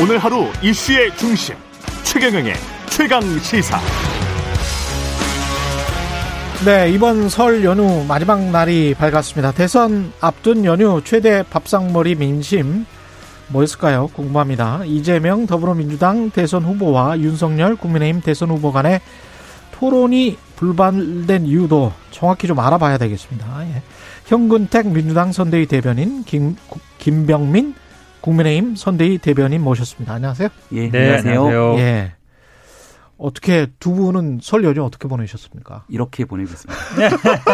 오늘 하루 이슈의 중심 최경영의 최강 시사. 네, 이번 설 연휴 마지막 날이 밝았습니다. 대선 앞둔 연휴 최대 밥상머리 민심 뭐였을까요? 궁금합니다. 이재명 더불어민주당 대선 후보와 윤석열 국민의힘 대선 후보 간의 토론이 불발된 이유도 정확히 좀 알아봐야 되겠습니다. 예. 현근택 민주당 선대위 대변인 김, 김병민 국민의힘 선대위 대변인 모셨습니다. 안녕하세요. 예, 네, 안녕하세요. 예. 어떻게 두 분은 설 연휴 어떻게 보내셨습니까? 이렇게 보내고 있습니다.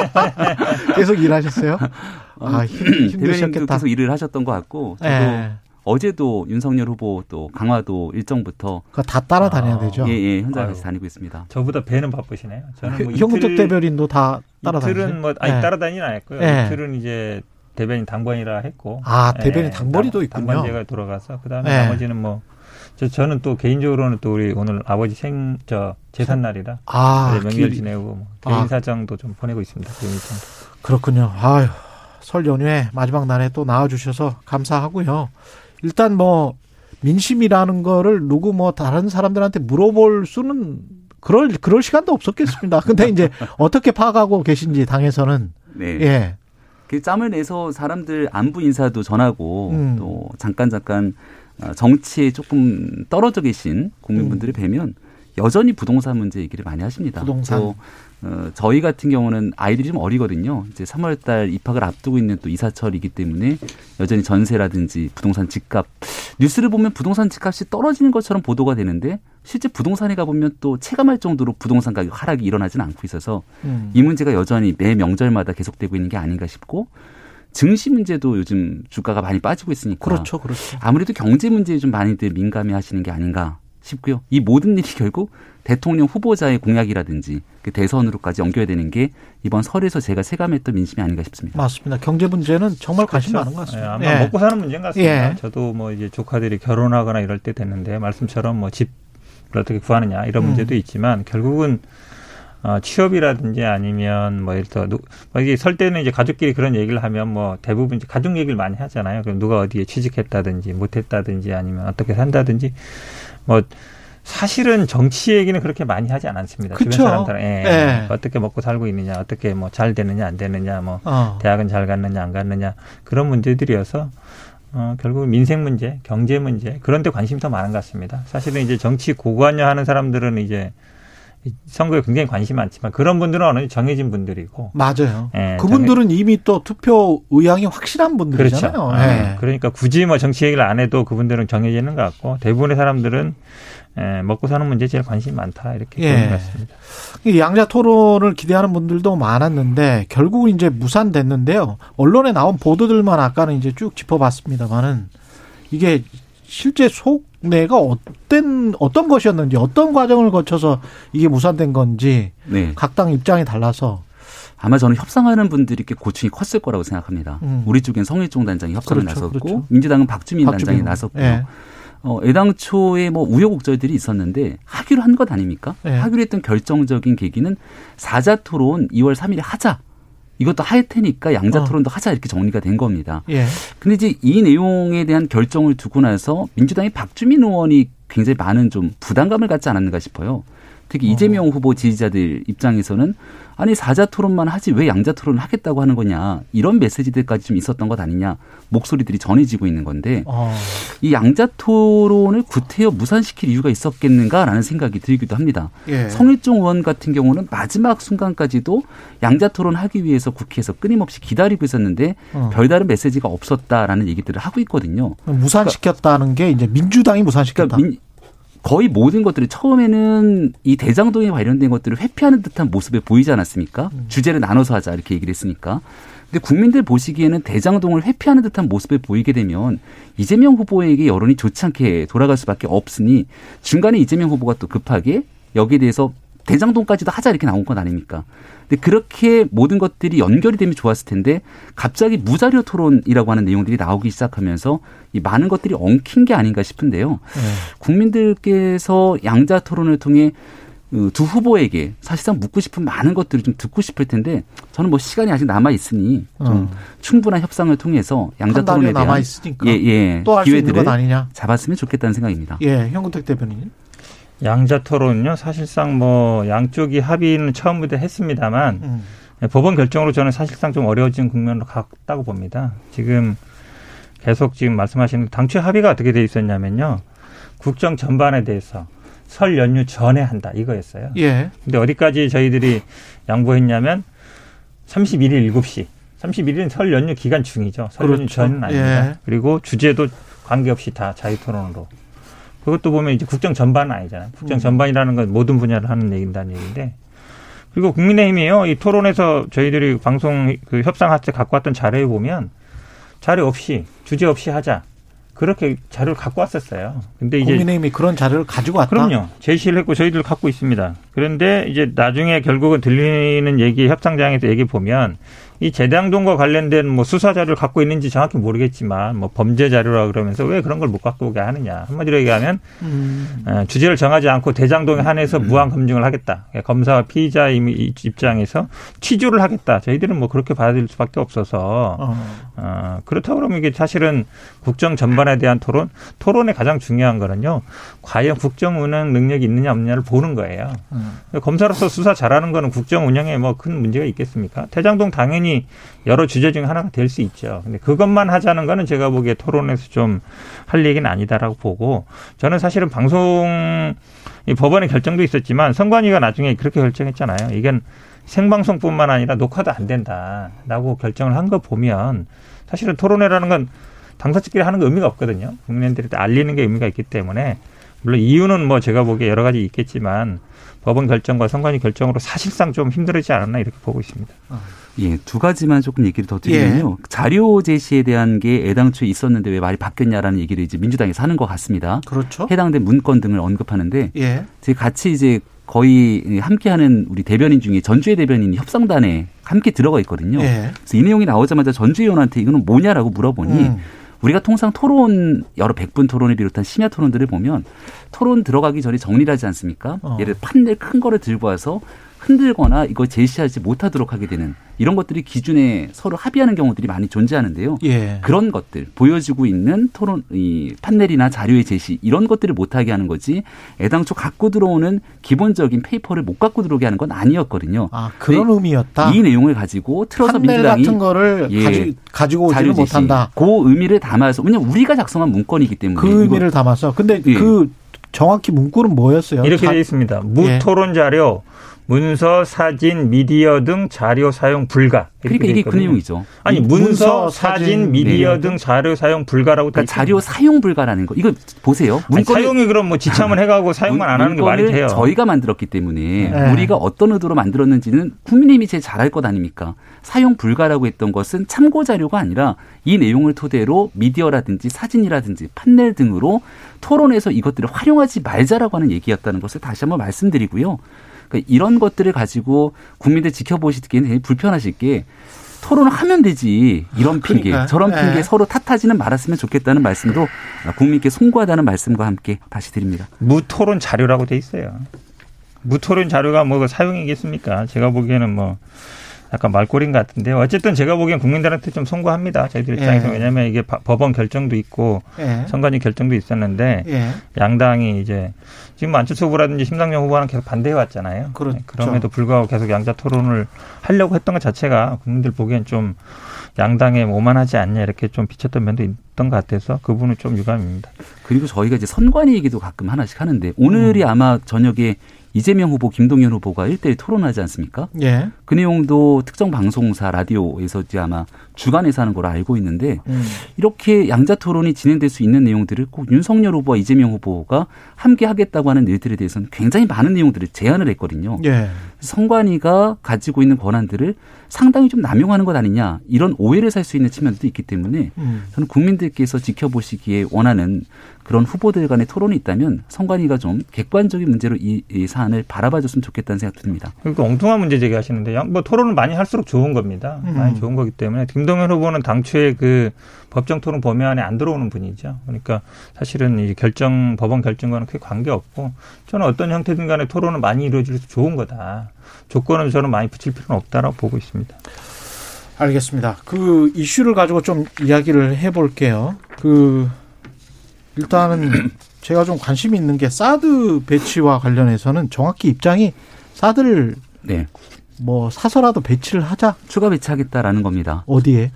계속 일하셨어요? 아, 힘, 힘드셨겠다. 계속 일을 하셨던 것 같고 저도 예. 어제도 윤석열 후보 또 강화도 일정부터 다 따라다녀야 아, 되죠. 예, 예, 현장 같이 다니고 있습니다. 저보다 배는 바쁘시네요. 저는 뭐 형tuk 대변인도 다 따라다니죠. 이틀은 뭐 아니 예. 따라다니는 안 했고요. 예. 이틀은 이제 대변인 당번이라 했고. 아, 대변인 예, 당번이도 있군요. 당번제가 돌아가서 그다음에 예. 나머지는 뭐 저, 저는 또 개인적으로는 또 우리 오늘 아버지 생, 저, 재산 날이라. 아. 명절 지내고, 뭐 개인 아. 사정도 좀 보내고 있습니다. 개인 일정 그렇군요. 아유, 설 연휴에 마지막 날에 또 나와주셔서 감사하고요. 일단 뭐, 민심이라는 거를 누구 뭐 다른 사람들한테 물어볼 수는 그럴, 그럴 시간도 없었겠습니다. 근데 이제 어떻게 파악하고 계신지 당에서는. 네. 예. 그 짬을 내서 사람들 안부 인사도 전하고 음. 또 잠깐 잠깐 어, 정치에 조금 떨어져 계신 국민분들을 음. 뵈면 여전히 부동산 문제 얘기를 많이 하십니다. 부동산. 또, 어, 저희 같은 경우는 아이들이 좀 어리거든요. 이제 3월 달 입학을 앞두고 있는 또 이사철이기 때문에 여전히 전세라든지 부동산 집값 뉴스를 보면 부동산 집값이 떨어지는 것처럼 보도가 되는데 실제 부동산에 가보면 또 체감할 정도로 부동산 가격 하락이 일어나지는 않고 있어서 음. 이 문제가 여전히 매 명절마다 계속되고 있는 게 아닌가 싶고 증시 문제도 요즘 주가가 많이 빠지고 있으니까 그렇죠, 그렇죠. 아무래도 경제 문제에 좀 많이들 민감해 하시는 게 아닌가 싶고요. 이 모든 일이 결국 대통령 후보자의 공약이라든지 그 대선으로까지 연결되는 게 이번 설에서 제가 체감했던 민심이 아닌가 싶습니다. 맞습니다. 경제 문제는 정말 관심 그렇죠. 많은 것 같습니다. 네, 아마 예. 먹고 사는 문제인 것 같습니다. 예. 저도 뭐 이제 조카들이 결혼하거나 이럴 때 됐는데 말씀처럼 뭐 집을 어떻게 구하느냐 이런 음. 문제도 있지만 결국은 어, 취업이라든지 아니면 뭐 예를 들어 뭐 이게 설 때는 이제 가족끼리 그런 얘기를 하면 뭐 대부분 이제 가족 얘기를 많이 하잖아요. 그럼 누가 어디에 취직했다든지 못했다든지 아니면 어떻게 산다든지 뭐 사실은 정치 얘기는 그렇게 많이 하지 않았습니다. 그쵸? 주변 사람들은 예, 네. 어떻게 먹고 살고 있느냐, 어떻게 뭐 잘 되느냐 안 되느냐, 뭐 어. 대학은 잘 갔느냐 안 갔느냐 그런 문제들이어서 어, 결국 민생 문제, 경제 문제 그런 데 관심이 더 많은 것 같습니다. 사실은 이제 정치 고관여 하는 사람들은 이제 선거에 굉장히 관심이 많지만 그런 분들은 어느 정해진 분들이고 맞아요. 예, 그분들은 정해... 이미 또 투표 의향이 확실한 분들이잖아요. 그렇죠. 예. 그러니까 굳이 뭐 정치 얘기를 안 해도 그분들은 정해지는 것 같고 대부분의 사람들은 예, 먹고 사는 문제에 제일 관심이 많다 이렇게 예. 보는 것 같습니다. 양자 토론을 기대하는 분들도 많았는데 결국은 이제 무산됐는데요. 언론에 나온 보도들만 아까는 이제 쭉 짚어봤습니다만은 이게 실제 속내가 어떤 어떤 것이었는지 어떤 과정을 거쳐서 이게 무산된 건지 네. 각당 입장이 달라서 아마 저는 협상하는 분들이 꽤 고충이 컸을 거라고 생각합니다. 음. 우리 쪽엔 성일종 단장이 협상을 그렇죠, 나섰고 그렇죠. 민주당은 박주민, 박주민 단장이 나섰고요. 네. 어, 애당초에 뭐 우여곡절들이 있었는데 하기로 한 것 아닙니까? 네. 하기로 했던 결정적인 계기는 사자 토론 2월 3일에 하자. 이것도 할 테니까 양자 어. 토론도 어. 하자 이렇게 정리가 된 겁니다. 예. 근데 이제 이 내용에 대한 결정을 두고 나서 민주당의 박주민 의원이 굉장히 많은 좀 부담감을 갖지 않았는가 싶어요. 특히 어. 이재명 후보 지지자들 입장에서는 아니 사자 토론만 하지 왜 양자 토론을 하겠다고 하는 거냐 이런 메시지들까지 좀 있었던 것 아니냐 목소리들이 전해지고 있는 건데 어. 이 양자 토론을 구태여 무산시킬 이유가 있었겠는가라는 생각이 들기도 합니다. 예. 성일종 의원 같은 경우는 마지막 순간까지도 양자 토론 하기 위해서 국회에서 끊임없이 기다리고 있었는데 어. 별다른 메시지가 없었다라는 얘기들을 하고 있거든요. 무산시켰다는 그러니까, 게 이제 민주당이 무산시켰다. 그러니까 민, 거의 모든 것들이 처음에는 이 대장동에 관련된 것들을 회피하는 듯한 모습에 보이지 않았습니까? 음. 주제를 나눠서 하자 이렇게 얘기를 했으니까. 근데 국민들 보시기에는 대장동을 회피하는 듯한 모습에 보이게 되면 이재명 후보에게 여론이 좋지 않게 돌아갈 수밖에 없으니 중간에 이재명 후보가 또 급하게 여기에 대해서 대장동까지도 하자 이렇게 나온 건 아닙니까? 근데 그렇게 모든 것들이 연결이 되면 좋았을 텐데 갑자기 무자료 토론이라고 하는 내용들이 나오기 시작하면서 이 많은 것들이 엉킨 게 아닌가 싶은데요. 네. 국민들께서 양자 토론을 통해 그두 후보에게 사실상 묻고 싶은 많은 것들을 좀 듣고 싶을 텐데 저는 뭐 시간이 아직 남아 있으니 좀 어. 충분한 협상을 통해서 양자 토론에 대한 남아 있으니까 예, 예. 기회들을 아니냐. 잡았으면 좋겠다는 생각입니다. 예, 현근택 대변인. 양자 토론요 사실상 뭐 양쪽이 합의는 처음부터 했습니다만 음. 법원 결정으로 저는 사실상 좀 어려워진 국면으로 갔다고 봅니다. 지금 계속 지금 말씀하시는 당초 합의가 어떻게 돼 있었냐면요. 국정 전반에 대해서 설 연휴 전에 한다 이거였어요. 예. 근데 어디까지 저희들이 양보했냐면 31일 7시. 31일은 설 연휴 기간 중이죠. 설 그렇죠. 연휴 전은 아닙니다. 예. 그리고 주제도 관계없이 다 자유 토론으로. 그것도 보면 이제 국정 전반은 아니잖아요. 국정 음. 전반이라는 건 모든 분야를 하는 얘기인다는 얘기인데. 그리고 국민의힘이요. 이 토론에서 저희들이 방송 그 협상할 때 갖고 왔던 자료에 보면 자료 없이 주제 없이 하자. 그렇게 자료를 갖고 왔었어요. 근데 이제 국민의힘이 그런 자료를 가지고 왔다. 그럼요. 제시를 했고 저희들 갖고 있습니다. 그런데 이제 나중에 결국은 들리는 얘기 협상장에서 얘기 보면 이 재당동과 관련된 뭐 수사 자료를 갖고 있는지 정확히 모르겠지만 뭐 범죄 자료라 그러면서 왜 그런 걸 못 갖고 오게 하느냐 한마디로 얘기하면 음. 어, 주제를 정하지 않고 대장동에 한해서 음. 무한 검증을 하겠다 그러니까 검사와 피의자 입장에서 취조를 하겠다 저희들은 뭐 그렇게 받아들일 수밖에 없어서 어. 어, 그렇다고 그러면 이게 사실은 국정 전반에 대한 토론 토론의 가장 중요한 거는요 과연 국정 운영 능력이 있느냐 없느냐를 보는 거예요 음. 검사로서 수사 잘하는 거는 국정 운영에 뭐 큰 문제가 있겠습니까 대장동 당연히 여러 주제 중에 하나가 될 수 있죠. 근데 그것만 하자는 거는 제가 보기에 토론에서 좀 할 얘기는 아니다라고 보고 저는 사실은 방송 이 법원의 결정도 있었지만 선관위가 나중에 그렇게 결정했잖아요. 이건 생방송뿐만 아니라 녹화도 안 된다라고 결정을 한 거 보면 사실은 토론회라는 건 당사자끼리 하는 거 의미가 없거든요. 국민들한테 알리는 게 의미가 있기 때문에 물론 이유는 뭐 제가 보기에 여러 가지 있겠지만 법원 결정과 선관위 결정으로 사실상 좀 힘들지 않았나 이렇게 보고 있습니다. 아. 예, 두 가지만 조금 얘기를 더 드리면요. 예. 자료 제시에 대한 게 애당초에 있었는데 왜 말이 바뀌었냐라는 얘기를 이제 민주당에서 하는 것 같습니다. 그렇죠. 해당된 문건 등을 언급하는데 예. 제가 같이 이제 거의 함께하는 우리 대변인 중에 전주의 대변인이 협상단에 함께 들어가 있거든요. 예. 그래서 이 내용이 나오자마자 전주의 의원한테 이거는 뭐냐라고 물어보니 음. 우리가 통상 토론 여러 백분 토론을 비롯한 심야 토론들을 보면 토론 들어가기 전에 정리를 하지 않습니까? 어. 예를 들어 판넬 큰 거를 들고 와서 흔들거나 이거 제시하지 못하도록 하게 되는 이런 것들이 기준에 서로 합의하는 경우들이 많이 존재하는데요. 예. 그런 것들 보여지고 있는 토론 이 판넬이나 자료의 제시 이런 것들을 못하게 하는 거지 애당초 갖고 들어오는 기본적인 페이퍼를 못 갖고 들어오게 하는 건 아니었거든요. 아 그런 의미였다. 이 내용을 가지고 틀어서 판넬 민주당이 같은 거를 예, 가지, 고 오지는 못한다. 그 의미를 담아서 왜냐면 우리가 작성한 문건이기 때문에 그 의미를 담아서 근데 예. 그 정확히 문구는 뭐였어요? 이렇게 되어 있습니다. 무토론 자료 문서, 사진, 미디어 등 자료 사용 불가. 그러니까 이게 그 내용이죠. 아니 문서, 사진, 미디어 네. 등 자료 사용 불가라고. 그러니까 자료 사용 불가라는 거. 이거 보세요. 아니, 사용이 그럼 뭐 지참을 해가고 사용만 안 하는 게 말이 돼요. 저희가 만들었기 때문에 네. 우리가 어떤 의도로 만들었는지는 국민의힘이 제일 잘 알 것 아닙니까? 사용 불가라고 했던 것은 참고 자료가 아니라 이 내용을 토대로 미디어라든지 사진이라든지 판넬 등으로 토론에서 이것들을 활용하지 말자라고 하는 얘기였다는 것을 다시 한번 말씀드리고요. 그러니까 이런 것들을 가지고 국민들 지켜보시기에는 굉장히 불편하실 게 토론을 하면 되지 이런 핑계 그러니까. 저런 네. 핑계 네. 서로 탓하지는 말았으면 좋겠다는 말씀도 국민께 송구하다는 말씀과 함께 다시 드립니다. 무토론 자료라고 돼 있어요. 무토론 자료가 뭐 사용이겠습니까? 제가 보기에는 뭐 약간 말꼬린 같은데 어쨌든 제가 보기엔 국민들한테 좀 송구합니다. 저희들 입장에서 예. 왜냐하면 이게 법원 결정도 있고 예. 선관위 결정도 있었는데 예. 양당이 이제 지금 안철수 후보라든지 심상정 후보는 계속 반대해 왔잖아요. 그렇죠. 그럼에도 불구하고 계속 양자 토론을 하려고 했던 것 자체가 국민들 보기엔 좀 양당에 오만하지 않냐 이렇게 좀 비쳤던 면도 있던 것 같아서 그 부분은 좀 유감입니다. 그리고 저희가 이제 선관위 얘기도 가끔 하나씩 하는데 오늘이 음. 아마 저녁에 이재명 후보, 김동연 후보가 1대1 토론하지 않습니까? 예. 그 내용도 특정 방송사 라디오에서 이제 아마 주간에서 하는 걸로 알고 있는데 음. 이렇게 양자 토론이 진행될 수 있는 내용들을 꼭 윤석열 후보와 이재명 후보가 함께 하겠다고 하는 일들에 대해서는 굉장히 많은 내용들을 제안을 했거든요. 예. 선관위가 가지고 있는 권한들을 상당히 좀 남용하는 것 아니냐 이런 오해를 살 수 있는 측면도 있기 때문에 음. 저는 국민들께서 지켜보시기에 원하는 그런 후보들 간의 토론이 있다면 선관위가 좀 객관적인 문제로 이, 이 사안을 바라봐줬으면 좋겠다는 생각 듭니다. 그러니까 엉뚱한 문제 제기하시는데 뭐 토론을 많이 할수록 좋은 겁니다. 음. 많이 좋은 거기 때문에 김동연 후보는 당초에 그 법정 토론 범위 안에 안 들어오는 분이죠. 그러니까 사실은 이 결정 법원 결정과는 크게 관계 없고 저는 어떤 형태든 간에 토론은 많이 이루어질수 좋은 거다. 조건은 저는 많이 붙일 필요는 없다라고 보고 있습니다. 알겠습니다. 그 이슈를 가지고 좀 이야기를 해볼게요. 그 일단은 제가 좀 관심이 있는 게 사드 배치와 관련해서는 정확히 입장이 사드를 네. 뭐 사서라도 배치를 하자 추가 배치하겠다라는 겁니다. 어디에?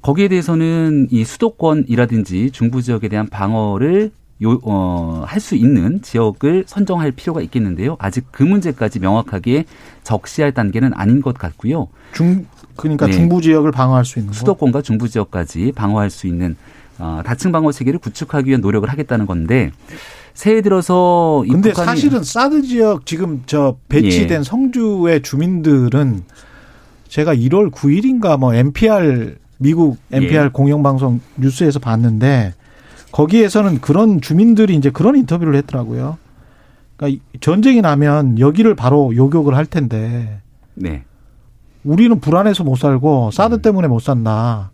거기에 대해서는 이 수도권이라든지 중부 지역에 대한 방어를 요, 어, 할 수 있는 지역을 선정할 필요가 있겠는데요. 아직 그 문제까지 명확하게 적시할 단계는 아닌 것 같고요. 중, 그러니까 네. 중부 지역을 방어할 수 있는 수도권과 중부 지역까지 방어할 수 있는 어, 다층 방어 체계를 구축하기 위한 노력을 하겠다는 건데 새해 들어서 근데 사실은 사드 지역 지금 저 배치된 예. 성주의 주민들은 제가 1월 9일인가 뭐 NPR 미국 NPR 예. 공영방송 뉴스에서 봤는데 거기에서는 그런 주민들이 이제 그런 인터뷰를 했더라고요. 그러니까 전쟁이 나면 여기를 바로 요격을 할 텐데. 네. 우리는 불안해서 못 살고 사드 음. 때문에 못 산다.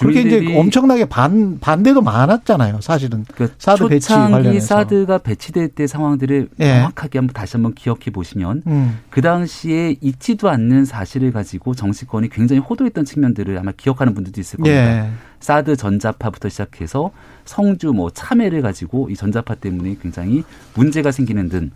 그렇게 이제 엄청나게 반 반대도 많았잖아요. 사실은 그러니까 사드 배치 관련해서 사드가 배치될 때 상황들을 예. 정확하게 한번 다시 한번 기억해 보시면 음. 그 당시에 있지도 않는 사실을 가지고 정치권이 굉장히 호도했던 측면들을 아마 기억하는 분들도 있을 겁니다. 예. 사드 전자파부터 시작해서 성주 뭐 참외를 가지고 이 전자파 때문에 굉장히 문제가 생기는 등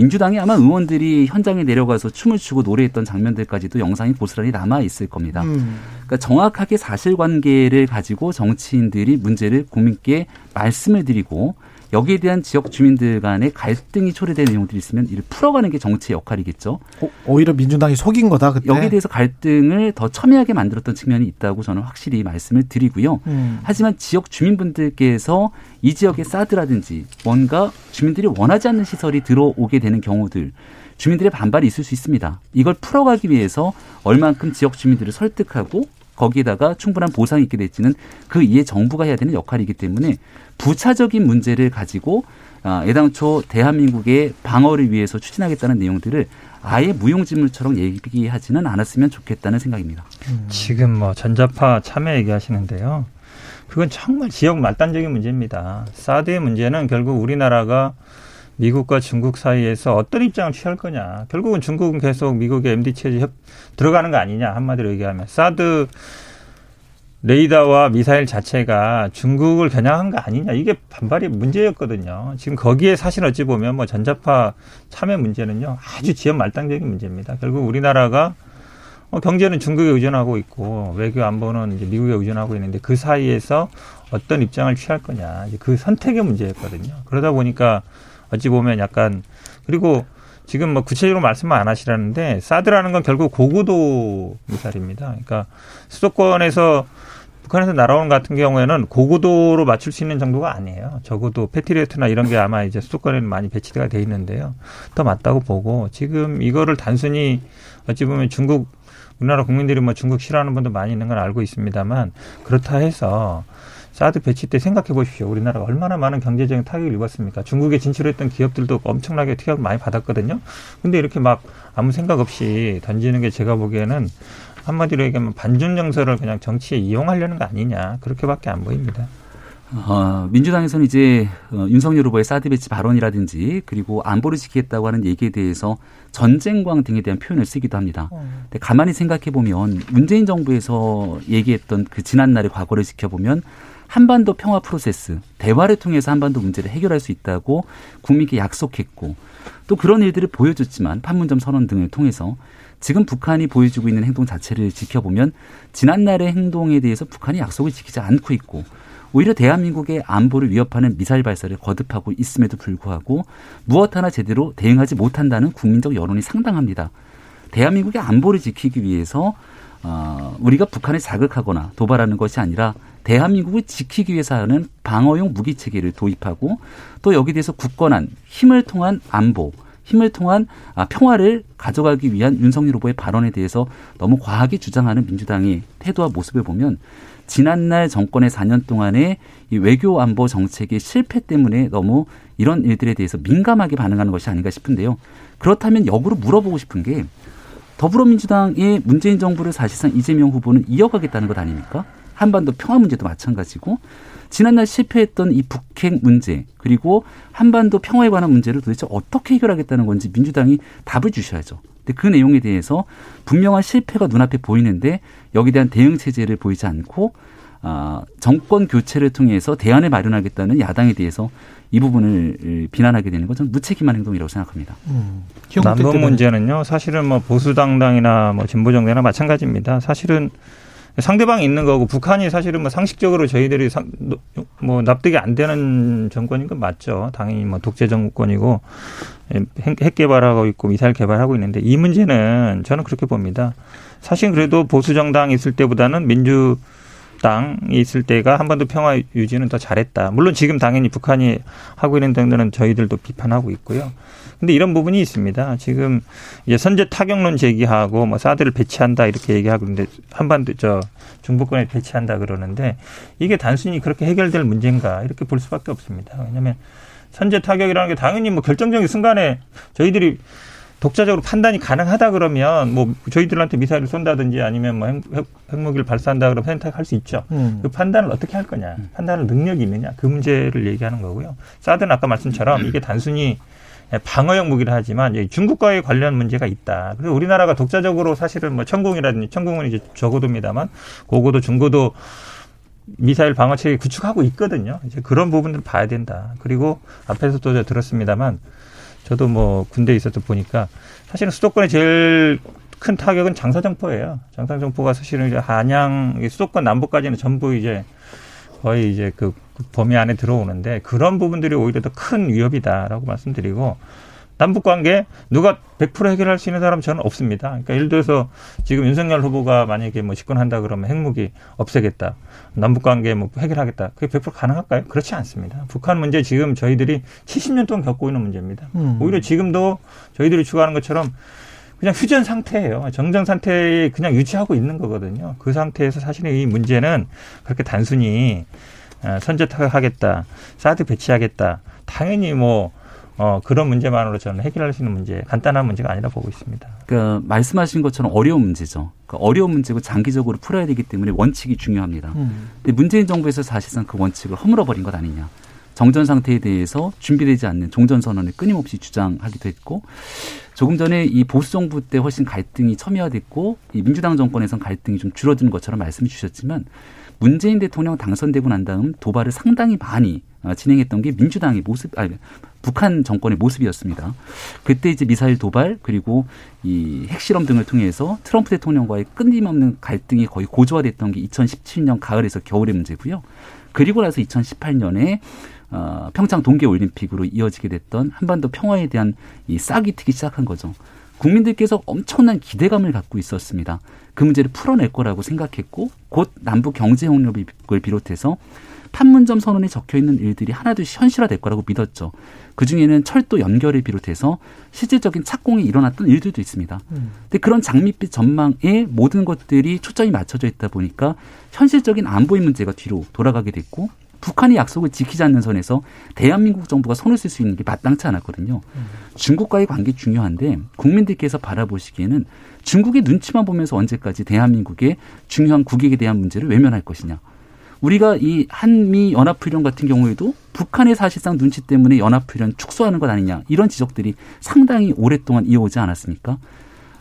민주당이 아마 의원들이 현장에 내려가서 춤을 추고 노래했던 장면들까지도 영상이 고스란히 남아 있을 겁니다. 음. 그러니까 정확하게 사실관계를 가지고 정치인들이 문제를 국민께 말씀을 드리고 여기에 대한 지역 주민들 간의 갈등이 초래된 내용들이 있으면 이를 풀어가는 게 정치의 역할이겠죠. 오, 히려 민주당이 속인 거다 그때. 여기에 대해서 갈등을 더 첨예하게 만들었던 측면이 있다고 저는 확실히 말씀을 드리고요. 음. 하지만 지역 주민분들께서 이 지역의 사드라든지 뭔가 주민들이 원하지 않는 시설이 들어오게 되는 경우들 주민들의 반발이 있을 수 있습니다. 이걸 풀어가기 위해서 얼만큼 지역 주민들을 설득하고 거기에다가 충분한 보상이 있게 될지는 그 이에 정부가 해야 되는 역할이기 때문에 부차적인 문제를 가지고 아, 애당초 대한민국의 방어를 위해서 추진하겠다는 내용들을 아예 무용지물처럼 얘기하지는 않았으면 좋겠다는 생각입니다. 음. 지금 뭐 전자파 참여 얘기하시는데요. 그건 정말 지역 말단적인 문제입니다. 사드의 문제는 결국 우리나라가 미국과 중국 사이에서 어떤 입장을 취할 거냐. 결국은 중국은 계속 미국의 MD 체제 협 들어가는 거 아니냐 한마디로 얘기하면 사드 레이더와 미사일 자체가 중국을 겨냥한 거 아니냐 이게 반발이 문제였거든요. 지금 거기에 사실 어찌 보면 뭐 전자파 참여 문제는요 아주 지연 말단적인 문제입니다. 결국 우리나라가 어, 경제는 중국에 의존하고 있고 외교 안보는 이제 미국에 의존하고 있는데 그 사이에서 어떤 입장을 취할 거냐 그 선택의 문제였거든요. 그러다 보니까 어찌 보면 약간 그리고 지금 뭐 구체적으로 말씀만 안 하시라는데 사드라는 건 결국 고고도 미사일입니다. 그러니까 수도권에서 북한에서 날아오는 같은 경우에는 고고도로 맞출 수 있는 정도가 아니에요. 적어도 패트리어트나 이런 게 아마 이제 수도권에는 많이 배치가 돼 있는데요. 더 맞다고 보고 지금 이거를 단순히 어찌 보면 중국 우리나라 국민들이 뭐 중국 싫어하는 분도 많이 있는 건 알고 있습니다만 그렇다 해서 사드 배치 때 생각해 보십시오. 우리나라가 얼마나 많은 경제적인 타격을 입었습니까? 중국에 진출했던 기업들도 엄청나게 타격을 많이 받았거든요. 근데 이렇게 막 아무 생각 없이 던지는 게 제가 보기에는 한마디로 얘기하면 반전 정서를 그냥 정치에 이용하려는 거 아니냐. 그렇게밖에 안 보입니다. 어, 민주당에서는 이제 어, 윤석열 후보의 사드 배치 발언이라든지 그리고 안보를 지키겠다고 하는 얘기에 대해서 전쟁광 등에 대한 표현을 쓰기도 합니다. 어. 근데 가만히 생각해 보면 문재인 정부에서 얘기했던 그 지난 날의 과거를 지켜보면 한반도 평화 프로세스, 대화를 통해서 한반도 문제를 해결할 수 있다고 국민께 약속했고 또 그런 일들을 보여줬지만 판문점 선언 등을 통해서 지금 북한이 보여주고 있는 행동 자체를 지켜보면 지난날의 행동에 대해서 북한이 약속을 지키지 않고 있고 오히려 대한민국의 안보를 위협하는 미사일 발사를 거듭하고 있음에도 불구하고 무엇 하나 제대로 대응하지 못한다는 국민적 여론이 상당합니다. 대한민국의 안보를 지키기 위해서 어, 우리가 북한을 자극하거나 도발하는 것이 아니라 대한민국을 지키기 위해서 하는 방어용 무기 체계를 도입하고 또 여기 대해서 굳건한 힘을 통한 안보, 힘을 통한 아, 평화를 가져가기 위한 윤석열 후보의 발언에 대해서 너무 과하게 주장하는 민주당의 태도와 모습을 보면 지난날 정권의 4년 동안의 이 외교 안보 정책의 실패 때문에 너무 이런 일들에 대해서 민감하게 반응하는 것이 아닌가 싶은데요. 그렇다면 역으로 물어보고 싶은 게 더불어민주당의 문재인 정부를 사실상 이재명 후보는 이어가겠다는 것 아닙니까? 한반도 평화 문제도 마찬가지고 지난날 실패했던 이 북핵 문제 그리고 한반도 평화에 관한 문제를 도대체 어떻게 해결하겠다는 건지 민주당이 답을 주셔야죠. 근데 그 내용에 대해서 분명한 실패가 눈앞에 보이는데 여기에 대한 대응 체제를 보이지 않고 아, 정권 교체를 통해서 대안을 마련하겠다는 야당에 대해서 이 부분을 비난하게 되는 것은 무책임한 행동이라고 생각합니다. 음. 남북 문제는요, 사실은 뭐 보수 당당이나 뭐 진보 정당이나 마찬가지입니다. 사실은 상대방이 있는 거고 북한이 사실은 뭐 상식적으로 저희들이 상, 뭐 납득이 안 되는 정권인 건 맞죠. 당연히 뭐 독재 정권이고 핵 개발하고 있고 미사일 개발하고 있는데 이 문제는 저는 그렇게 봅니다. 사실 그래도 보수 정당 있을 때보다는 민주 당이 있을 때가 한반도 평화 유지는 더 잘했다. 물론 지금 당연히 북한이 하고 있는 등들은 저희들도 비판하고 있고요. 근데 이런 부분이 있습니다. 지금 이제 선제 타격론 제기하고 뭐 사드를 배치한다 이렇게 얘기하고 있는데 한반도 저 중부권에 배치한다 그러는데 이게 단순히 그렇게 해결될 문제인가 이렇게 볼 수밖에 없습니다. 왜냐하면 선제 타격이라는 게 당연히 뭐 결정적인 순간에 저희들이 독자적으로 판단이 가능하다 그러면 뭐 저희들한테 미사일을 쏜다든지 아니면 뭐 핵, 핵무기를 발사한다 그러면 선택할 수 있죠. 음. 그 판단을 어떻게 할 거냐, 판단할 능력이 있느냐 그 문제를 얘기하는 거고요. 사드는 아까 말씀처럼 이게 단순히 방어용 무기를 하지만 중국과의 관련 문제가 있다. 그래서 우리나라가 독자적으로 사실은 뭐 천공이라든지 천공은 이제 저고도입니다만 고고도 중고도 미사일 방어 체계 구축하고 있거든요. 이제 그런 부분들 봐야 된다. 그리고 앞에서도 들었습니다만 저도 뭐 군대에 있어서 보니까 사실은 수도권의 제일 큰 타격은 장사정포예요. 장사정포가 사실은 이제 한양 수도권 남부까지는 전부 이제 거의 이제 그 범위 안에 들어오는데 그런 부분들이 오히려 더 큰 위협이다라고 말씀드리고 남북 관계 누가 100% 해결할 수 있는 사람 저는 없습니다. 그러니까 예를 들어서 지금 윤석열 후보가 만약에 뭐 집권한다 그러면 핵무기 없애겠다. 남북 관계 뭐 해결하겠다. 그게 100% 가능할까요? 그렇지 않습니다. 북한 문제 지금 저희들이 70년 동안 겪고 있는 문제입니다. 음. 오히려 지금도 저희들이 추구하는 것처럼 그냥 휴전 상태예요. 정전 상태에 그냥 유지하고 있는 거거든요. 그 상태에서 사실은 이 문제는 그렇게 단순히 어, 선제 타격하겠다, 사드 배치하겠다. 당연히 뭐 어, 그런 문제만으로 저는 해결할 수 있는 문제, 간단한 문제가 아니라 보고 있습니다. 그러니까 말씀하신 것처럼 어려운 문제죠. 그러니까 어려운 문제고 장기적으로 풀어야 되기 때문에 원칙이 중요합니다. 음. 근데 문재인 정부에서 사실상 그 원칙을 허물어 버린 것 아니냐. 정전 상태에 대해서 준비되지 않는 종전 선언을 끊임없이 주장하기도 했고 조금 전에 이 보수 정부 때 훨씬 갈등이 첨예화됐고 이 민주당 정권에선 갈등이 좀 줄어든 것처럼 말씀해 주셨지만 문재인 대통령 당선되고 난 다음 도발을 상당히 많이 어, 진행했던 게 민주당의 모습, 아니, 북한 정권의 모습이었습니다. 그때 이제 미사일 도발 그리고 이 핵실험 등을 통해서 트럼프 대통령과의 끊임없는 갈등이 거의 고조화됐던 게 2017년 가을에서 겨울의 문제고요. 그리고 나서 2018년에 어, 평창 동계올림픽으로 이어지게 됐던 한반도 평화에 대한 이 싹이 트기 시작한 거죠. 국민들께서 엄청난 기대감을 갖고 있었습니다. 그 문제를 풀어낼 거라고 생각했고 곧 남북 경제 협력을 비롯해서 판문점 선언에 적혀 있는 일들이 하나둘씩 현실화될 거라고 믿었죠. 그 중에는 철도 연결을 비롯해서 실질적인 착공이 일어났던 일들도 있습니다. 음. 근데 그런 장밋빛 전망에 모든 것들이 초점이 맞춰져 있다 보니까 현실적인 안보의 문제가 뒤로 돌아가게 됐고 북한이 약속을 지키지 않는 선에서 대한민국 정부가 손을 쓸 수 있는 게 마땅치 않았거든요. 음. 중국과의 관계 중요한데 국민들께서 바라보시기에는 중국의 눈치만 보면서 언제까지 대한민국의 중요한 국익에 대한 문제를 외면할 것이냐. 우리가 이 한미 연합훈련 같은 경우에도 북한의 사실상 눈치 때문에 연합훈련 축소하는 것 아니냐 이런 지적들이 상당히 오랫동안 이어오지 않았습니까?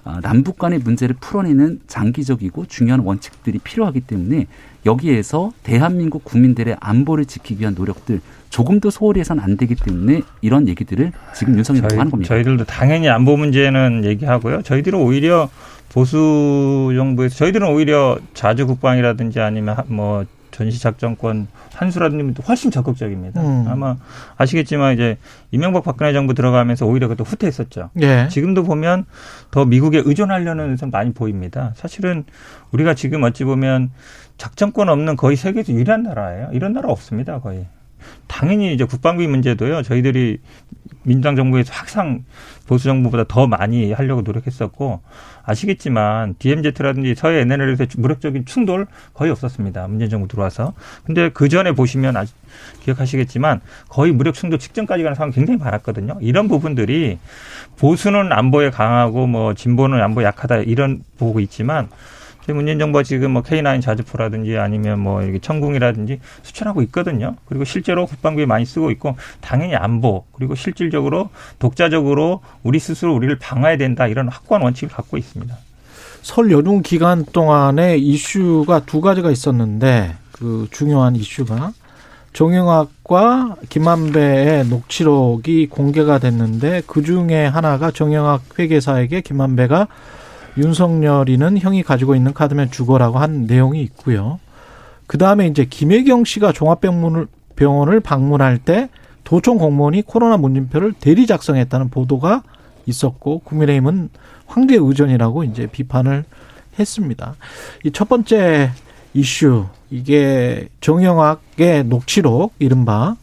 아, 남북 간의 문제를 풀어내는 장기적이고 중요한 원칙들이 필요하기 때문에 여기에서 대한민국 국민들의 안보를 지키기 위한 노력들 조금도 소홀히 해서는 안 되기 때문에 이런 얘기들을 지금 윤석열 정부가 하는 겁니다. 저희들도 당연히 안보 문제는 얘기하고요. 저희들은 오히려 보수 정부에서 저희들은 오히려 자주 국방이라든지 아니면 뭐 전시작전권 한수라님도 훨씬 적극적입니다. 음. 아마 아시겠지만 이제 이명박 박근혜 정부 들어가면서 오히려 그것도 후퇴했었죠. 예. 지금도 보면 더 미국에 의존하려는 좀 많이 보입니다. 사실은 우리가 지금 어찌 보면 작전권 없는 거의 세계에서 유일한 나라예요. 이런 나라 없습니다, 거의. 당연히 이제 국방비 문제도요. 저희들이 민주당 정부에서 항상 보수 정부보다 더 많이 하려고 노력했었고 아시겠지만 DMZ라든지 서해 NLL에서 무력적인 충돌 거의 없었습니다. 문재인 정부 들어와서. 근데 그 전에 보시면 아직 기억하시겠지만 거의 무력 충돌 직전까지 가는 상황 굉장히 많았거든요. 이런 부분들이 보수는 안보에 강하고 뭐 진보는 안보에 약하다 이런 보고 있지만 문재인 정부가 지금 뭐 K9 자주포라든지 아니면 뭐 이렇게 천궁이라든지 수출하고 있거든요. 그리고 실제로 국방비에 많이 쓰고 있고 당연히 안보 그리고 실질적으로 독자적으로 우리 스스로 우리를 방어해야 된다 이런 확고한 원칙을 갖고 있습니다. 설 연휴 기간 동안에 이슈가 두 가지가 있었는데 그 중요한 이슈가 정영학과 김만배의 녹취록이 공개가 됐는데 그 중에 하나가 정영학 회계사에게 김만배가 윤석열이는 형이 가지고 있는 카드면 죽어라고 한 내용이 있고요. 그 다음에 이제 김혜경 씨가 종합병원을 병원을 방문할 때 도청 공무원이 코로나 문진표를 대리 작성했다는 보도가 있었고 국민의힘은 황제 의전이라고 이제 비판을 했습니다. 이 첫 번째 이슈 이게 정영학의 녹취록 이른바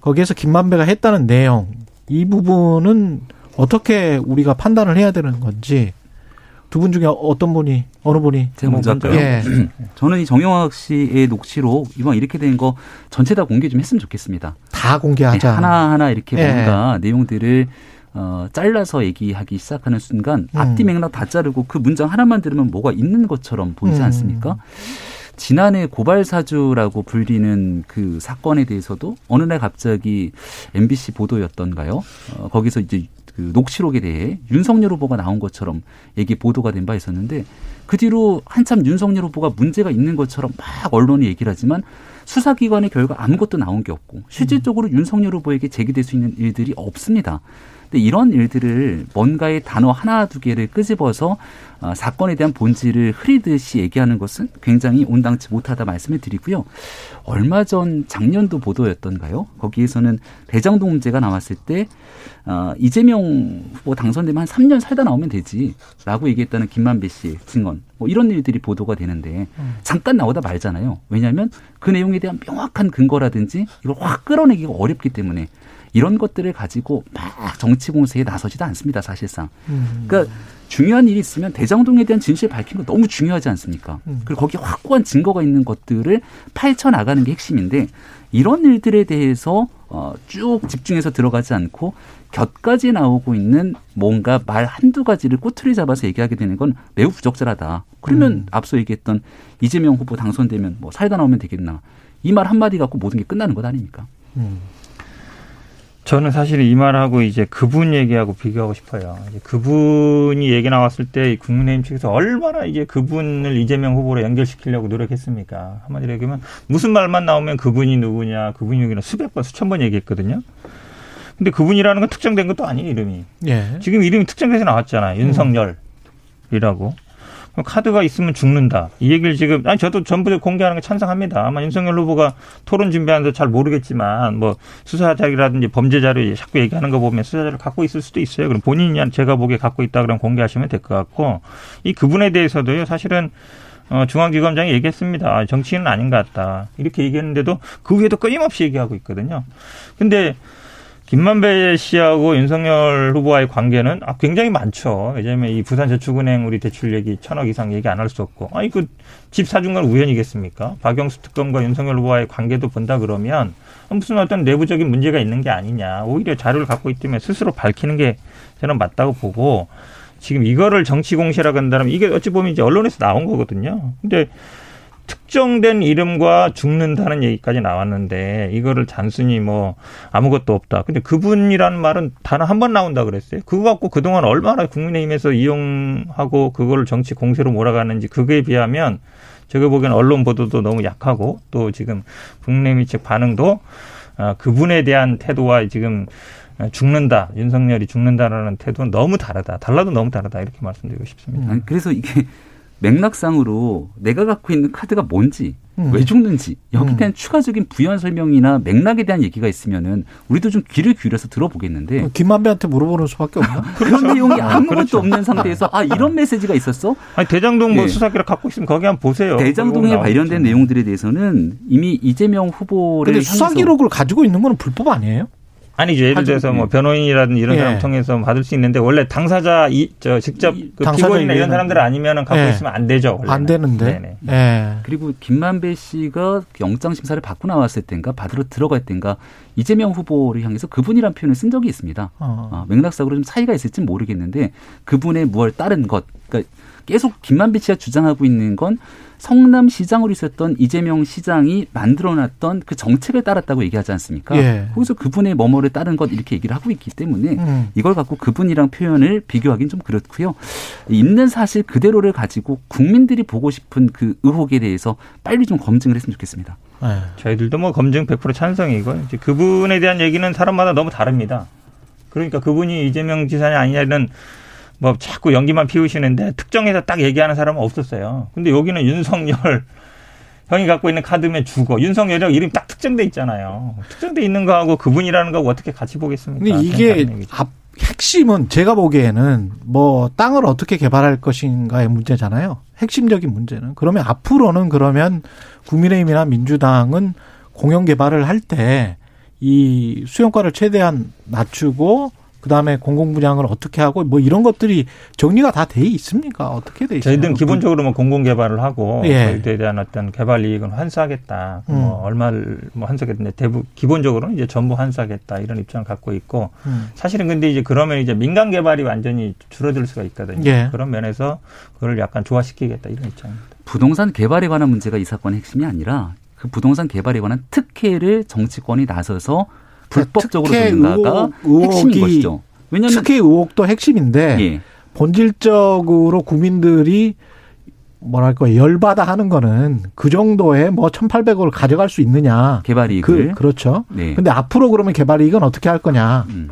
거기에서 김만배가 했다는 내용 이 부분은 어떻게 우리가 판단을 해야 되는 건지 두 분 중에 어떤 분이 어느 분이 제가 먼저 할까요? 예. 저는 이 정영학 씨의 녹취록 이번 이렇게 된 거 전체 다 공개 좀 했으면 좋겠습니다. 다 공개하자. 네, 하나 하나 이렇게 예. 뭔가 내용들을 어, 잘라서 얘기하기 시작하는 순간 음. 앞뒤 맥락 다 자르고 그 문장 하나만 들으면 뭐가 있는 것처럼 보이지 음. 않습니까? 지난해 고발 사주라고 불리는 그 사건에 대해서도 어느 날 갑자기 MBC 보도였던가요? 어, 거기서 이제 그 녹취록에 대해 윤석열 후보가 나온 것처럼 얘기 보도가 된 바 있었는데 그 뒤로 한참 윤석열 후보가 문제가 있는 것처럼 막 언론이 얘기를 하지만 수사기관의 결과 아무것도 나온 게 없고 실질적으로 윤석열 후보에게 제기될 수 있는 일들이 없습니다. 근데 이런 일들을 뭔가의 단어 하나 두 개를 끄집어서 어, 사건에 대한 본질을 흐리듯이 얘기하는 것은 굉장히 온당치 못하다 말씀을 드리고요. 얼마 전 작년도 보도였던가요? 거기에서는 대장동 문제가 나왔을 때 어, 이재명 후보 당선되면 한 3년 살다 나오면 되지라고 얘기했다는 김만배 씨 증언 뭐 이런 일들이 보도가 되는데 잠깐 나오다 말잖아요. 왜냐하면 그 내용에 대한 명확한 근거라든지 이걸 확 끌어내기가 어렵기 때문에 이런 것들을 가지고 막 정치 공세에 나서지도 않습니다, 사실상. 음. 그러니까 중요한 일이 있으면 대장동에 대한 진실을 밝히는 거 너무 중요하지 않습니까? 음. 그리고 거기에 확고한 증거가 있는 것들을 파헤쳐 나가는 게 핵심인데 이런 일들에 대해서 어, 쭉 집중해서 들어가지 않고 곁까지 나오고 있는 뭔가 말 한두 가지를 꼬투리 잡아서 얘기하게 되는 건 매우 부적절하다. 그러면 음. 앞서 얘기했던 이재명 후보 당선되면 뭐 살다 나오면 되겠나. 이 말 한마디 갖고 모든 게 끝나는 것 아닙니까? 음. 저는 사실 이 말하고 이제 그분 얘기하고 비교하고 싶어요. 그분이 얘기 나왔을 때 국민의힘 측에서 얼마나 이제 그분을 이재명 후보로 연결시키려고 노력했습니까? 한마디로 얘기하면 무슨 말만 나오면 그분이 누구냐, 그분이 누구냐 수백 번, 수천 번 얘기했거든요. 근데 그분이라는 건 특정된 것도 아니에요, 이름이. 예. 지금 이름이 특정돼서 나왔잖아요. 윤석열이라고. 카드가 있으면 죽는다. 이 얘기를 지금 아니 저도 전부 공개하는 게 찬성합니다. 아마 윤석열 후보가 토론 준비하는데 잘 모르겠지만 뭐 수사 자료라든지 범죄 자료 자꾸 얘기하는 거 보면 수사 자료를 갖고 있을 수도 있어요. 그럼 본인이 제가 보기에 갖고 있다 그러면 공개하시면 될 것 같고 이 그분에 대해서도요. 사실은 어, 중앙지검장이 얘기했습니다. 아, 정치인은 아닌 것 같다. 이렇게 얘기했는데도 그 위에도 끊임없이 얘기하고 있거든요. 근데 김만배 씨하고 윤석열 후보와의 관계는 아, 굉장히 많죠. 왜냐하면 이 부산저축은행 우리 대출 얘기 천억 이상 얘기 안 할 수 없고. 아니, 그 집 사준 건 우연이겠습니까? 박영수 특검과 윤석열 후보와의 관계도 본다 그러면 무슨 어떤 내부적인 문제가 있는 게 아니냐. 오히려 자료를 갖고 있다면 스스로 밝히는 게 저는 맞다고 보고 지금 이거를 정치 공세라고 한다면 이게 어찌 보면 이제 언론에서 나온 거거든요. 근데 특정된 이름과 죽는다는 얘기까지 나왔는데 이거를 단순히 뭐 아무것도 없다. 근데 그분이라는 말은 단 한 번 나온다 그랬어요. 그거 갖고 그동안 얼마나 국민의힘에서 이용하고 그거를 정치 공세로 몰아가는지 그거에 비하면 제가 보기에는 언론 보도도 너무 약하고 또 지금 국민의힘 측 반응도 아, 그분에 대한 태도와 지금 죽는다 윤석열이 죽는다라는 태도는 너무 다르다 달라도 너무 다르다 이렇게 말씀드리고 싶습니다. 그래서 이게 맥락상으로 내가 갖고 있는 카드가 뭔지 음. 왜 죽는지 여기에 대한 음. 추가적인 부연 설명이나 맥락에 대한 얘기가 있으면은 우리도 좀 귀를 기울여서 들어보겠는데 김만배한테 물어보는 수밖에 없나? 그런 내용이 아무것도 그렇죠. 없는 상태에서 아 이런 메시지가 있었어? 아니 대장동 뭐 예. 수사기를 갖고 있으면 거기 한번 보세요. 대장동에 관련된 내용들에 대해서는 이미 이재명 후보를 근데 수사 기록을 가지고 있는 거는 불법 아니에요? 아니죠. 예를 들어서 뭐 예. 변호인이라든지 이런 예. 사람 통해서 받을 수 있는데 원래 당사자 이 저 직접 그 피고인이나 이런 사람들 아니면은 갖고 예. 있으면 안 되죠. 원래는. 안 되는데. 예. 그리고 김만배 씨가 영장 심사를 받고 나왔을 때인가 받으러 들어갈 때인가 이재명 후보를 향해서 그분이란 표현을 쓴 적이 있습니다. 어. 어, 맥락상으로 좀 차이가 있을지 모르겠는데 그분의 무얼 따른 것, 그러니까 계속 김만배 씨가 주장하고 있는 건 성남 시장으로 있었던 이재명 시장이 만들어놨던 그 정책을 따랐다고 얘기하지 않습니까? 예. 거기서 그분의 뭐뭐를 따른 것 이렇게 얘기를 하고 있기 때문에 음. 이걸 갖고 그분이랑 표현을 비교하기는 좀 그렇고요. 있는 사실 그대로를 가지고 국민들이 보고 싶은 그 의혹에 대해서 빨리 좀 검증을 했으면 좋겠습니다. 네. 저희들도 뭐 검증 100% 찬성이고 이제 그분에 대한 얘기는 사람마다 너무 다릅니다. 그러니까 그분이 이재명 지사냐 아니냐는 뭐 자꾸 연기만 피우시는데 특정해서 딱 얘기하는 사람은 없었어요. 근데 여기는 윤석열 형이 갖고 있는 카드면 죽어. 윤석열이라고 이름이 딱 특정돼 있잖아요. 특정돼 있는 거하고 그분이라는 거하고 어떻게 같이 보겠습니까? 근데 이게 앞, 핵심은 제가 보기에는 뭐 땅을 어떻게 개발할 것인가의 문제잖아요. 핵심적인 문제는. 그러면 앞으로는 그러면 국민의힘이나 민주당은 공영 개발을 할 때 이 수용가를 최대한 낮추고 그다음에 공공분양을 어떻게 하고 뭐 이런 것들이 정리가 다 돼 있습니까? 어떻게 돼 있어요? 저희들은 기본적으로 뭐 공공 개발을 하고 예. 저희들에 대한 어떤 개발 이익은 환수하겠다. 뭐 음. 뭐 얼마를 뭐 환수하겠는데 대부 기본적으로는 이제 전부 환수하겠다 이런 입장을 갖고 있고 음. 사실은 근데 이제 그러면 이제 민간 개발이 완전히 줄어들 수가 있거든요. 예. 그런 면에서 그걸 약간 조화시키겠다 이런 입장입니다. 부동산 개발에 관한 문제가 이 사건의 핵심이 아니라 그 부동산 개발에 관한 특혜를 정치권이 나서서 불법적으로 줬는가가 핵심인 것이죠. 왜냐하면 특혜 의혹도 핵심인데 예. 본질적으로 국민들이 뭐랄까 열받아 하는 거는 그 정도의 뭐 1,800억을 가져갈 수 있느냐. 개발 이익을. 그, 그렇죠. 네. 근데 앞으로 그러면 개발 이익은 어떻게 할 거냐. 음.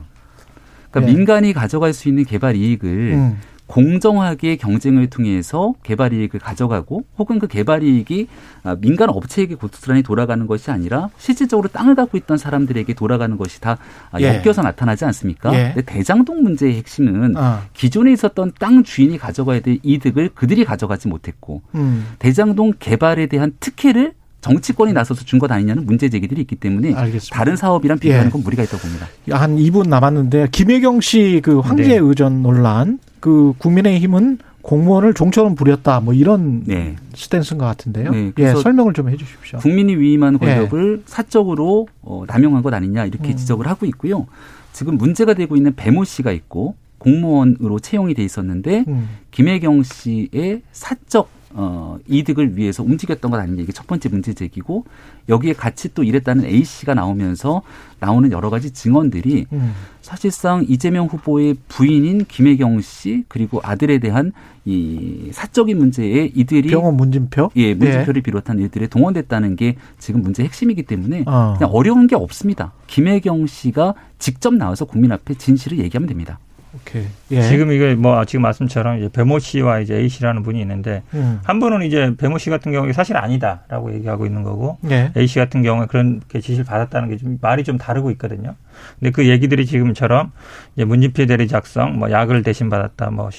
그러니까 네. 민간이 가져갈 수 있는 개발 이익을 음. 공정하게 경쟁을 통해서 개발 이익을 가져가고 혹은 그 개발 이익이 아, 민간 업체에게 고스란히 돌아가는 것이 아니라 실질적으로 땅을 갖고 있던 사람들에게 돌아가는 것이 다 아, 예. 엮여서 나타나지 않습니까? 예. 근데 대장동 문제의 핵심은 어. 기존에 있었던 땅 주인이 가져가야 될 이득을 그들이 가져가지 못했고 음. 대장동 개발에 대한 특혜를 정치권이 나서서 준 것 아니냐는 문제 제기들이 있기 때문에 알겠습니다. 다른 사업이랑 비교하는 예. 건 무리가 있다고 봅니다. 한 2분 남았는데 김혜경 씨 그 황제 네. 의전 논란 그 국민의힘은 공무원을 종처럼 부렸다 뭐 이런 네. 스탠스인 것 같은데요. 네, 예, 설명을 좀 해주십시오. 국민이 위임한 권력을 예. 사적으로 어, 남용한 것 아니냐 이렇게 음. 지적을 하고 있고요. 지금 문제가 되고 있는 배모 씨가 있고 공무원으로 채용이 돼 있었는데 음. 김혜경 씨의 사적 어, 이득을 위해서 움직였던 것 아니냐 이게 첫 번째 문제 제기고 여기에 같이 또 일했다는 A 씨가 나오면서 나오는 여러 가지 증언들이 음. 사실상 이재명 후보의 부인인 김혜경 씨 그리고 아들에 대한 이 사적인 문제에 이들이 병원 문진표 예 문진표를 예. 비롯한 일들에 동원됐다는 게 지금 문제 핵심이기 때문에 어. 그냥 어려운 게 없습니다. 김혜경 씨가 직접 나와서 국민 앞에 진실을 얘기하면 됩니다. 오케이. 예. 지금 이게 뭐 지금 말씀처럼 이제 배모 씨와 이제 A 씨라는 분이 있는데 음. 한 분은 이제 배모 씨 같은 경우에 사실 아니다라고 얘기하고 있는 거고 예. A 씨 같은 경우에 그런 지시를 받았다는 게 좀 말이 좀 다르고 있거든요. 근데 그 얘기들이 지금처럼 이제 문진표 대리 작성, 뭐 약을 대신 받았다, 뭐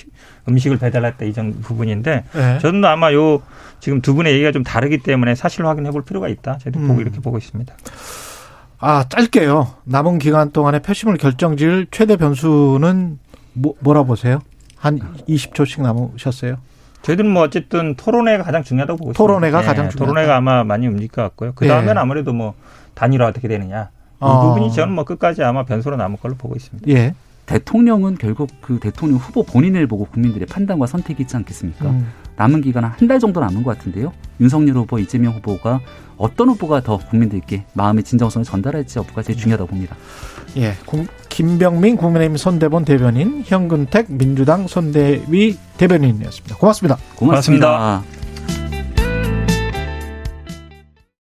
음식을 배달했다 이정 부분인데 예. 저는 아마 요 지금 두 분의 얘기가 좀 다르기 때문에 사실 확인해 볼 필요가 있다. 저도 음. 보고 이렇게 보고 있습니다. 아, 짧게요. 남은 기간 동안에 표심을 결정질 최대 변수는 뭐, 뭐라 보세요? 한 20초씩 남으셨어요? 저희들은 뭐 어쨌든 토론회가 가장 중요하다고 보고 있습니다. 토론회가 네, 가장 중요하다. 토론회가 아마 많이 움직일 것 같고요. 그 다음에는 네. 아무래도 뭐 단일화 어떻게 되느냐. 이 어. 부분이 저는 뭐 끝까지 아마 변수로 남을 걸로 보고 있습니다. 예. 대통령은 결국 그 대통령 후보 본인을 보고 국민들의 판단과 선택이 있지 않겠습니까? 음. 남은 기간 한 달 정도 남은 것 같은데요. 윤석열 후보, 이재명 후보가 어떤 후보가 더 국민들께 마음의 진정성을 전달할지 여부가 제일 중요하다고 봅니다. 예, 김병민 국민의힘 손대본 대변인, 현근택 민주당 손대위 대변인이었습니다. 고맙습니다. 고맙습니다. 고맙습니다.